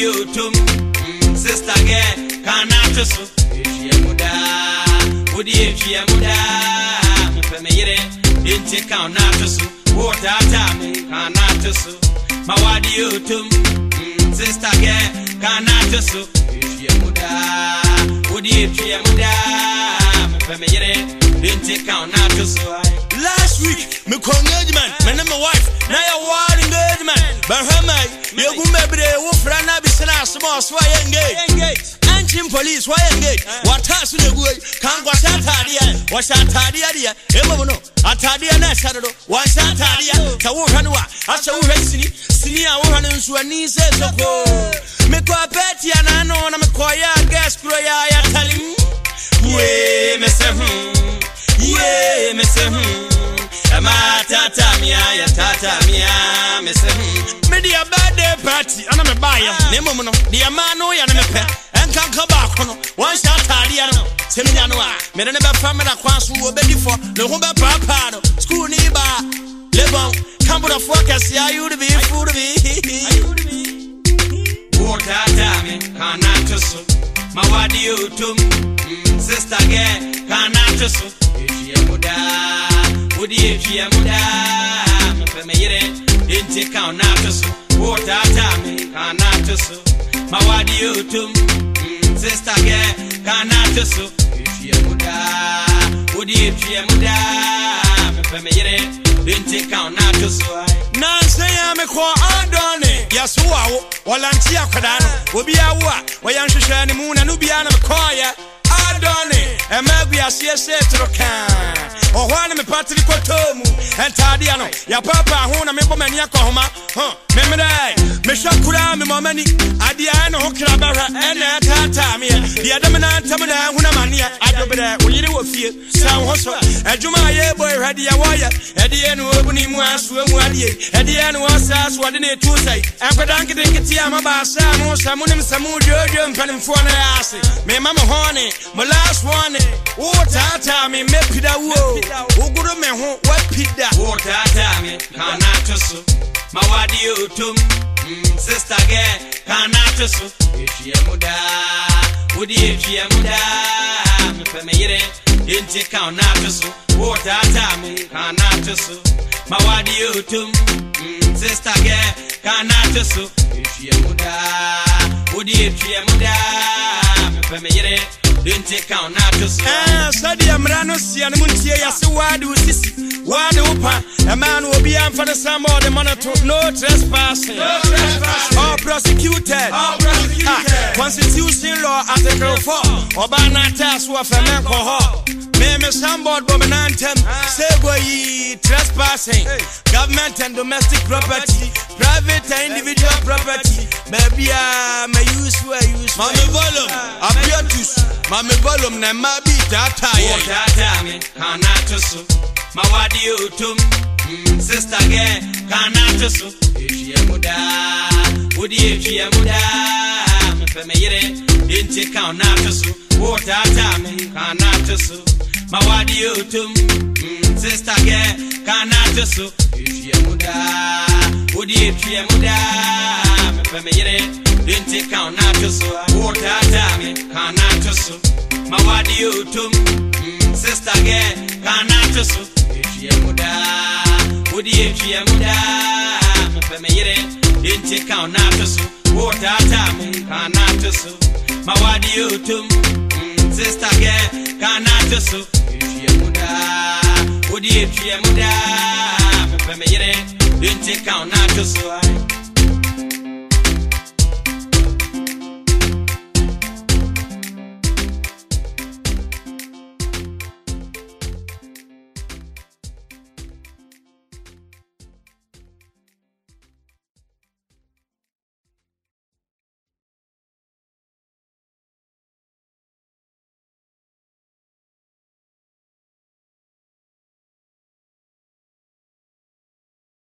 otum sista gɛ kana to so ehwia mu daa wodi ehwia mu daa mepɛ me yere enti kan na to so wo taataa me kana to so ma wadi otum sista gɛ kana to so ehwia mu daa wodi ehwia mu daa mepɛ me yere enti kan na to so. last week me kɔ engagement me ne my wife na yɛ waa. engagement. Bahamai, Yogumebre, Wufrana, Bissana, Smos, why engage? Anchim police, why engage? What has the good? Kangwas Atadia, what's Atadia, Emono, Atadia Nasado, what's Atadia, Tawuhanwa, Asawuresini, Sinia, Wuhan, Suani, Sesoko, Mekwapeti, and I know I'm a choir, gas, Croya, Talim. Yeah, Mr. Hmm. Yeah, Mr. Hmm. Tata, Mia, Tata. me say me dear birthday party and I'm a buyer. Ah. Name mo no dear man no ya na me pe nka nka baako no wɔnhyɛ ataadeɛ no. Sɛ menya no a mede ne bɛfa meda kwan so wɔbɛdi fɔ ne ho bɛpaapaa no skul ne baa lebɔn kambodafoɔ kɛseɛ ayodebe fodebe wotaataame kanato so ma wadeɛ otom mm, sister gɛ kanato so ɛtwiɛ mu daa wode ɛtwiɛ mu daa mepɛ me yere inti kaunatısı Orta tami kanatısı Mavadi yutum mm, Sistake kanatısı Üçüye muda Udi üçüye muda Mepeme yere inti kaunatısı Nansi yame kwa adoni Yasuwa walantia kwa dano Ubiya uwa Wayanshishani muna nubiana mkoya Adoni ne na na ɛma sɛ toro kaa ɔhɔ a ne mepatere kɔtɔɔ mu ɛntaadeɛ no yɛpaapa ho na mebɔ m'ani akɔ homa. Hɔ, memmerɛ mehwɛ koraa memɔ m'ani adeɛ ɛne ho kra bɛhwɛ ɛna ɛtaataa meɛ deɛ dɛm na ntam na ɛhuna maneɛ adwoberɛ wo yere wɔ fie wo ho so adwuma a yɛbɔ ɛhwɛ deɛ wɔyɛ ɛdeɛ ne wɔbuni mu asoa mu adeɛ ɛdeɛ ne wɔsaa so wɔde ne ɛtu sɛe ɛnkɔda nketenkete a mabaasa a mo sɛ monem sɛ modwoodwo mpanimfoɔ no yɛ ase mema me hɔne last one wotaataa me mɛpida wo. Wogodo me ho wapida. Wotaataa me kanato so. Mawadeɛ otom mm, sista gɛ kanato so. Ɛtua mu daa wode ɛtua yere enti kanato so. Wotaataa me kanato so. Mawadeɛ otom mm, sista gɛ kanato so. Ɛtua mu daa wode ɛtua yere Didn't take out not just. Ah, so the Amrano see and Muntia Yasuadu sis. Wo sisi waade wo pa ɛmaa no obiaa mfa no sɛ ma ɔde ma no to no trespassing. All prosecuted. Ah, constitution law article 4 ɔbaa no ataa so wɔ fɛmɛ nkɔ hɔ meme sambod bɔ me nantem sɛ bɔ yi trespassing. Government and domestic property. Private and individual property. Ah, ma use wo a use. Wo a Mame volume, ah. abiatus mame volume na mmaa bi taataayɛ Wotata oh, me kana eh, mawadi utum sister ge kana tusu efie muda wodi efie muda. Mefe me yere enti kana tusu wo tata me kana tusu mawadi utum sister ge kana tusu efie muda wodi efie muda. Mefe me yere enti kana tusu wo tata me kana tusu mawadi utum sister ge kana tusu tie muda wodie tue muda mepɛ me yere enti ka na to so wotaata mu nka na to ma wade otom sista mm, gɛ ka na to so tue muda wodie tue muda mepɛ un yere enti ka na to so ai